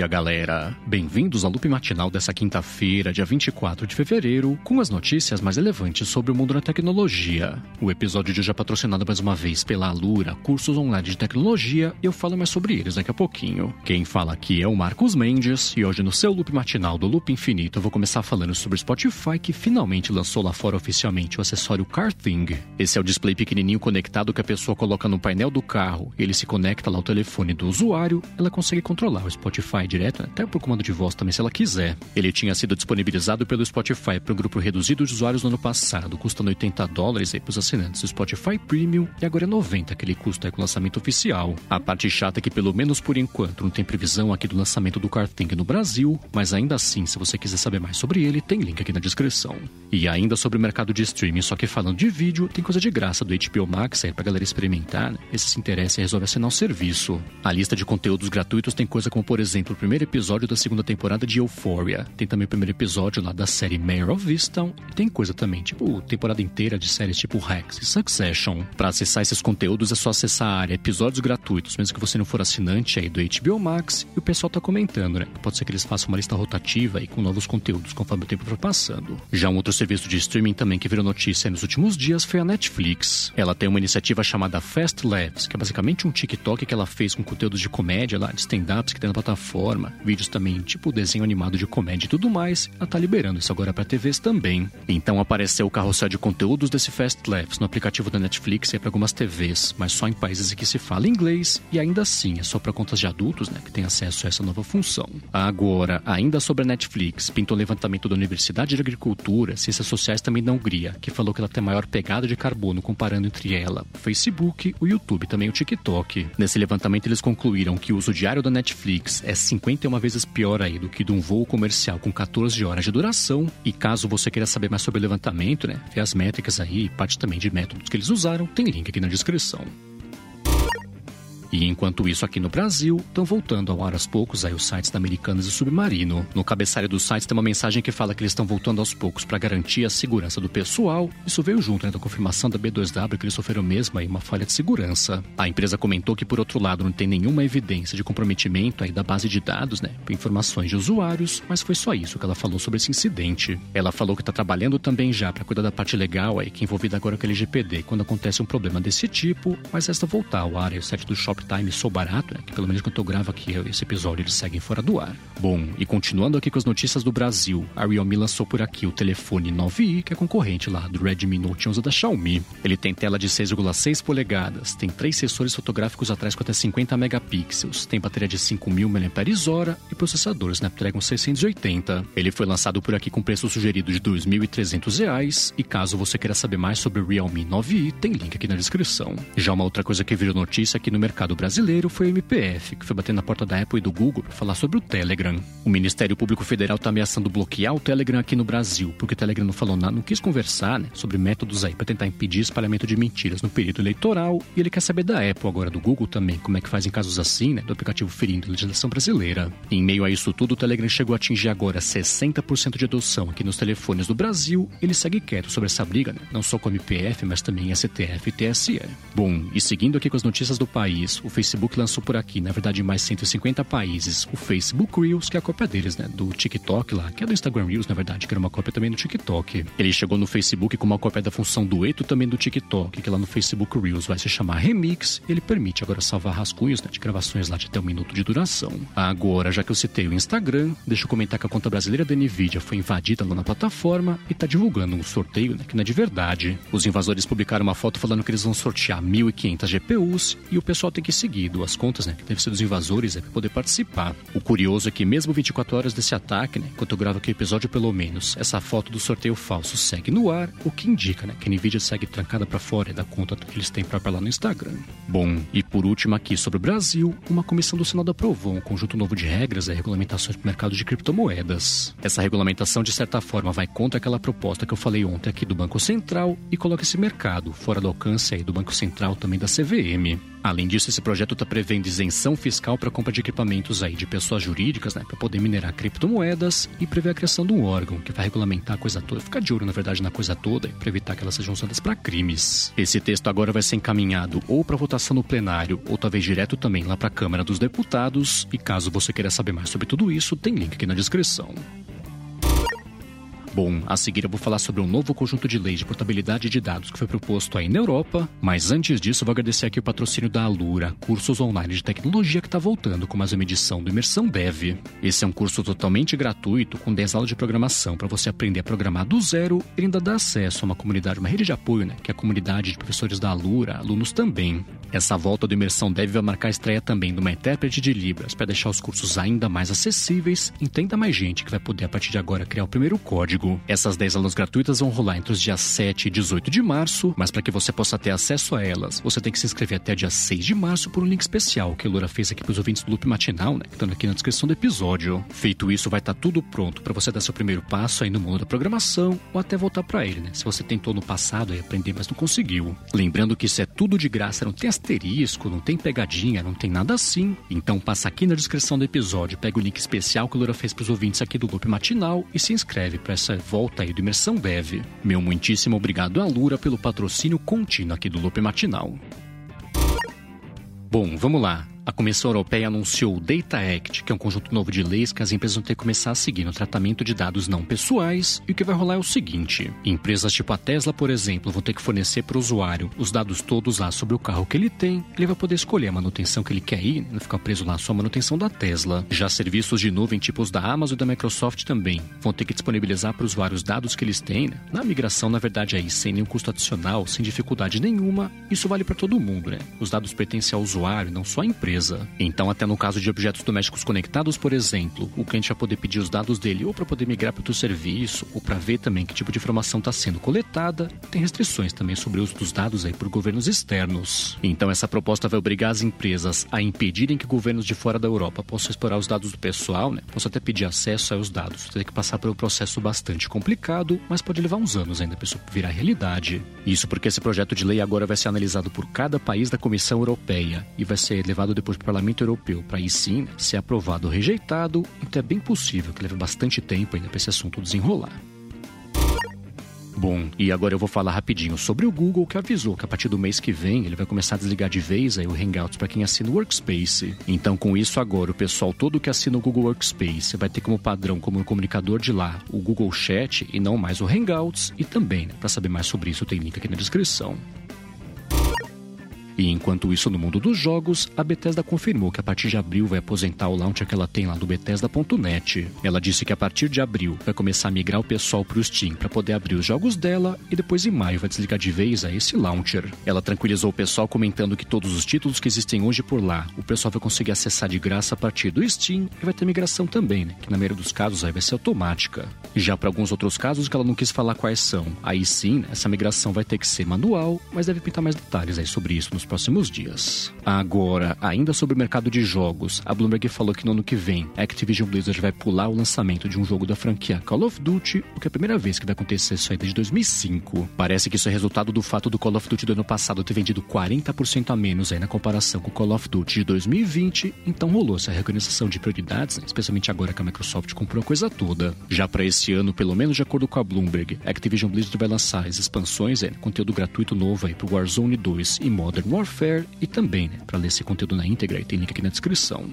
dia, galera! Bem-vindos ao loop matinal dessa quinta-feira, dia 24 de fevereiro, com as notícias mais relevantes sobre o mundo da tecnologia. O episódio de hoje é patrocinado mais uma vez pela Alura, cursos online de tecnologia, eu falo mais sobre eles daqui a pouquinho. Quem fala aqui é o Marcos Mendes, e hoje no seu loop matinal do Loop Infinito eu vou começar falando sobre o Spotify que finalmente lançou lá fora oficialmente o acessório CarThing. Esse é o display pequenininho conectado que a pessoa coloca no painel do carro, ele se conecta lá ao telefone do usuário, ela consegue controlar o Spotify direto, até por comando de voz também, se ela quiser. Ele tinha sido disponibilizado pelo Spotify para um grupo reduzido de usuários no ano passado, custando 80 dólares para os assinantes do Spotify Premium, e agora é 90 que ele custa com o lançamento oficial. A parte chata é que, pelo menos por enquanto, não tem previsão aqui do lançamento do CarThing no Brasil, mas ainda assim, se você quiser saber mais sobre ele, tem link aqui na descrição. E ainda sobre o mercado de streaming, só que falando de vídeo, tem coisa de graça do HBO Max aí pra galera experimentar, né? Se interessa e resolve assinar o serviço. A lista de conteúdos gratuitos tem coisa como, por exemplo, primeiro episódio da segunda temporada de Euphoria. Tem também o primeiro episódio lá da série Mayor of Easttown. Tem coisa também, tipo, temporada inteira de séries tipo Rex e Succession. Para acessar esses conteúdos é só acessar a área episódios gratuitos, mesmo que você não for assinante aí do HBO Max. E o pessoal tá comentando, né? Pode ser que eles façam uma lista rotativa aí com novos conteúdos conforme o tempo for passando. Já um outro serviço de streaming também que virou notícia nos últimos dias foi a Netflix. Ela tem uma iniciativa chamada Fast Labs, que é basicamente um TikTok que ela fez com conteúdos de comédia lá, de stand-ups que tem na plataforma, vídeos também tipo desenho animado de comédia e tudo mais. Ela tá liberando isso agora para TVs também. Então apareceu o carrossel de conteúdos desse Fast Labs no aplicativo da Netflix e é para algumas TVs, mas só em países em que se fala inglês e ainda assim é só para contas de adultos, né, que tem acesso a essa nova função. Agora, ainda sobre a Netflix, pintou o levantamento da Universidade de Agricultura, Ciências Sociais também da Hungria, que falou que ela tem maior pegada de carbono comparando entre ela, o Facebook, o YouTube, também o TikTok. Nesse levantamento eles concluíram que o uso diário da Netflix é 51 vezes pior aí do que de um voo comercial com 14 horas de duração. E caso você queira saber mais sobre o levantamento, né, ver as métricas aí, parte também de métodos que eles usaram, tem link aqui na descrição. E enquanto isso, aqui no Brasil, estão voltando ao ar aos poucos aí os sites da Americanas e Submarino. No cabeçalho dos sites tem uma mensagem que fala que eles estão voltando aos poucos para garantir a segurança do pessoal. Isso veio junto né, da confirmação da B2W que eles sofreram mesmo aí uma falha de segurança. A empresa comentou que, por outro lado, não tem nenhuma evidência de comprometimento aí da base de dados, né, informações de usuários, mas foi só isso que ela falou sobre esse incidente. Ela falou que está trabalhando também já para cuidar da parte legal aí, que é envolvida agora com a LGPD, quando acontece um problema desse tipo, mas resta voltar ao ar aí, o site do Shop Time Sou Barato, né, que pelo menos quando eu gravo aqui esse episódio eles seguem fora do ar. Bom, e continuando aqui com as notícias do Brasil, a Realme lançou por aqui o telefone 9i, que é concorrente lá do Redmi Note 11 da Xiaomi. Ele tem tela de 6,6 polegadas, tem três sensores fotográficos atrás com até 50 megapixels, tem bateria de 5.000 mAh e processador Snapdragon 680. Ele foi lançado por aqui com preço sugerido de R$ 2.300 e caso você queira saber mais sobre o Realme 9i, tem link aqui na descrição. Já uma outra coisa que virou notícia aqui no mercado brasileiro foi o MPF, que foi bater na porta da Apple e do Google para falar sobre o Telegram. O Ministério Público Federal está ameaçando bloquear o Telegram aqui no Brasil, porque o Telegram não falou nada, não quis conversar né, sobre métodos aí para tentar impedir espalhamento de mentiras no período eleitoral, e ele quer saber da Apple agora do Google também, como é que faz em casos assim, né, do aplicativo ferindo a legislação brasileira. Em meio a isso tudo, o Telegram chegou a atingir agora 60% de adoção aqui nos telefones do Brasil. Ele segue quieto sobre essa briga, né, não só com o MPF, mas também STF e TSE. Bom, e seguindo aqui com as notícias do país, o Facebook lançou por aqui, na verdade em mais 150 países, o Facebook Reels, que é a cópia deles, né, do TikTok lá, que é do Instagram Reels, na verdade, que era uma cópia também do TikTok. Ele chegou no Facebook com uma cópia da função dueto também do TikTok, que lá no Facebook Reels vai se chamar Remix. Ele permite agora salvar rascunhos né, de gravações lá de até um minuto de duração. Agora, já que eu citei o Instagram, deixa eu comentar que a conta brasileira da Nvidia foi invadida lá na plataforma e tá divulgando um sorteio, né, que não é de verdade. Os invasores publicaram uma foto falando que eles vão sortear 1.500 GPUs e o pessoal tem que seguir duas contas, né, que devem ser dos invasores, é, para poder participar. O curioso é que mesmo 24 horas desse ataque, né, enquanto eu gravo aqui o episódio pelo menos, essa foto do sorteio falso segue no ar, o que indica, né, que a Nvidia segue trancada para fora da conta que eles têm própria lá no Instagram. Bom, e por último aqui sobre o Brasil, uma comissão do Senado aprovou um conjunto novo de regras e regulamentações para o mercado de criptomoedas. Essa regulamentação, de certa forma, vai contra aquela proposta que eu falei ontem aqui do Banco Central e coloca esse mercado fora do alcance aí do Banco Central também da CVM. Além disso, esse projeto está prevendo isenção fiscal para compra de equipamentos aí de pessoas jurídicas, né, para poder minerar criptomoedas e prever a criação de um órgão que vai regulamentar a coisa toda, ficar de olho na verdade na coisa toda, para evitar que elas sejam usadas para crimes. Esse texto agora vai ser encaminhado ou para votação no plenário ou talvez direto também lá para a Câmara dos Deputados. E caso você queira saber mais sobre tudo isso, tem link aqui na descrição. Bom, a seguir eu vou falar sobre um novo conjunto de leis de portabilidade de dados que foi proposto aí na Europa, mas antes disso eu vou agradecer aqui o patrocínio da Alura, cursos online de tecnologia que está voltando com mais uma edição do Imersão Dev. Esse é um curso totalmente gratuito com 10 aulas de programação para você aprender a programar do zero e ainda dar acesso a uma comunidade, uma rede de apoio, né, que é a comunidade de professores da Alura, alunos também. Essa volta do Imersão Dev vai marcar a estreia também de uma intérprete de Libras para deixar os cursos ainda mais acessíveis e entenda mais gente que vai poder a partir de agora criar o primeiro código Essas 10 aulas gratuitas vão rolar entre os dias 7 e 18 de março, mas para que você possa ter acesso a elas, você tem que se inscrever até dia 6 de março por um link especial que a Loura fez aqui para os ouvintes do Loop Matinal, né? Que estão aqui na descrição do episódio. Feito isso, vai estar tá tudo pronto para você dar seu primeiro passo aí no mundo da programação ou até voltar para ele, né? Se você tentou no passado aí aprender, mas não conseguiu. Lembrando que isso é tudo de graça, não tem asterisco, não tem pegadinha, não tem nada assim. Então passa aqui na descrição do episódio, pega o link especial que a Loura fez para os ouvintes aqui do Loop Matinal e se inscreve para essa volta aí do Imersão Bev. Meu muitíssimo obrigado à Lura pelo patrocínio contínuo aqui do Lope Matinal. Bom, vamos lá. A Comissão Europeia anunciou o Data Act, que é um conjunto novo de leis que as empresas vão ter que começar a seguir no tratamento de dados não pessoais. E o que vai rolar é o seguinte: empresas tipo a Tesla, por exemplo, vão ter que fornecer para o usuário os dados todos lá sobre o carro que ele tem. Ele vai poder escolher a manutenção que ele quer ir, não ficar preso lá só a manutenção da Tesla. Já serviços de nuvem tipos da Amazon e da Microsoft também vão ter que disponibilizar para os dados que eles têm. Né? Na migração, na verdade, aí sem nenhum custo adicional, sem dificuldade nenhuma. Isso vale para todo mundo, né? Os dados pertencem ao usuário, não só à empresa empresa. Então, até no caso de objetos domésticos conectados, por exemplo, o cliente vai poder pedir os dados dele ou para poder migrar para o serviço, ou para ver também que tipo de informação está sendo coletada. Tem restrições também sobre o uso dos dados aí por governos externos. Então, essa proposta vai obrigar as empresas a impedirem que governos de fora da Europa possam explorar os dados do pessoal, né? Possam até pedir acesso aos dados. Tem que passar por um processo bastante complicado, mas pode levar uns anos ainda para isso virar realidade. Isso porque esse projeto de lei agora vai ser analisado por cada país da Comissão Europeia e vai ser levado depois para o Parlamento Europeu para aí sim ser aprovado ou rejeitado, então é bem possível que leve bastante tempo ainda para esse assunto desenrolar. Bom, e agora eu vou falar rapidinho sobre o Google que avisou que a partir do mês que vem ele vai começar a desligar de vez aí o Hangouts para quem assina o Workspace. Então, com isso agora o pessoal todo que assina o Google Workspace vai ter como padrão como comunicador de lá o Google Chat e não mais o Hangouts e também, né, para saber mais sobre isso tem link aqui na descrição. E enquanto isso, no mundo dos jogos, a Bethesda confirmou que a partir de abril vai aposentar o launcher que ela tem lá do Bethesda.net. Ela disse que a partir de abril vai começar a migrar o pessoal para o Steam para poder abrir os jogos dela e depois em maio vai desligar de vez a esse launcher. Ela tranquilizou o pessoal comentando que todos os títulos que existem hoje por lá, o pessoal vai conseguir acessar de graça a partir do Steam e vai ter migração também, né? Que na maioria dos casos aí vai ser automática. Já para alguns outros casos que ela não quis falar quais são, aí sim, essa migração vai ter que ser manual, mas deve pintar mais detalhes aí sobre isso nos próximos dias. Agora, ainda sobre o mercado de jogos, a Bloomberg falou que no ano que vem a Activision Blizzard vai pular o lançamento de um jogo da franquia Call of Duty, o que é a primeira vez que vai acontecer isso aí desde 2005. Parece que isso é resultado do fato do Call of Duty do ano passado ter vendido 40% a menos aí na comparação com o Call of Duty de 2020, então rolou essa reorganização de prioridades, né? especialmente agora que a Microsoft comprou a coisa toda. Já para esse ano, pelo menos de acordo com a Bloomberg, a Activision Blizzard vai lançar as expansões, é, conteúdo gratuito novo aí pro Warzone 2 e Modern Warfare e também, né, para ler esse conteúdo na íntegra, tem link aqui na descrição.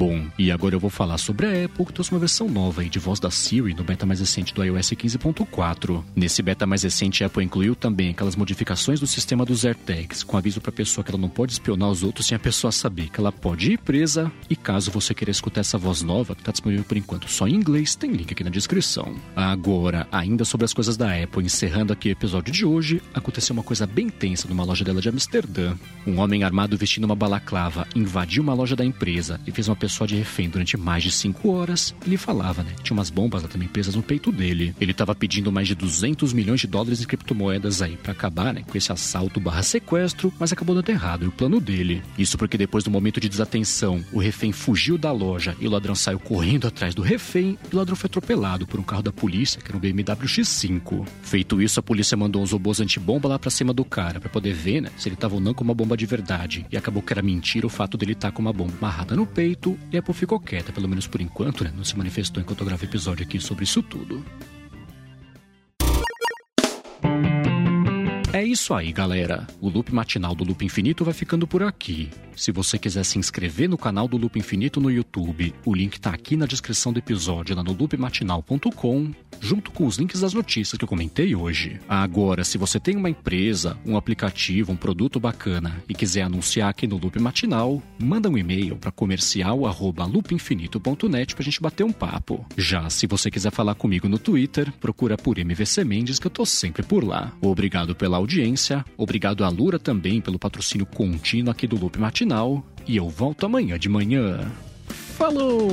Bom, e agora eu vou falar sobre a Apple, que trouxe uma versão nova de voz da Siri no beta mais recente do iOS 15.4. Nesse beta mais recente, a Apple incluiu também aquelas modificações do sistema dos AirTags, com aviso para a pessoa que ela não pode espionar os outros sem a pessoa saber que ela pode ir presa. E caso você queira escutar essa voz nova, que está disponível por enquanto só em inglês, tem link aqui na descrição. Agora, ainda sobre as coisas da Apple, encerrando aqui o episódio de hoje, aconteceu uma coisa bem tensa numa loja dela de Amsterdã. Um homem armado vestindo uma balaclava invadiu uma loja da empresa e fez uma pessoa só de refém durante mais de 5 horas, ele falava, né? Tinha umas bombas lá também presas no peito dele. Ele tava pedindo mais de 200 milhões de dólares em criptomoedas aí para acabar, né? Com esse assalto barra sequestro, mas acabou dando errado o plano dele. Isso porque depois do momento de desatenção, o refém fugiu da loja e o ladrão saiu correndo atrás do refém e o ladrão foi atropelado por um carro da polícia, que era um BMW X5. Feito isso, a polícia mandou uns robôs antibomba lá pra cima do cara, para poder ver, né? Se ele tava ou não com uma bomba de verdade. E acabou que era mentira o fato dele estar tá com uma bomba amarrada no peito e a Apple ficou quieta, pelo menos por enquanto, né? Não se manifestou enquanto eu gravo episódio aqui sobre isso tudo. É isso aí, galera. O loop matinal do Loop Infinito vai ficando por aqui. Se você quiser se inscrever no canal do Loop Infinito no YouTube, o link tá aqui na descrição do episódio lá no loopmatinal.com, junto com os links das notícias que eu comentei hoje. Agora, se você tem uma empresa, um aplicativo, um produto bacana e quiser anunciar aqui no Loop Matinal, manda um e-mail para comercial@loopinfinito.net pra gente bater um papo. Já se você quiser falar comigo no Twitter, procura por MVC Mendes que eu tô sempre por lá. Obrigado pela audiência, obrigado a Lura também pelo patrocínio contínuo aqui do Loop Matinal e eu volto amanhã de manhã. Falou!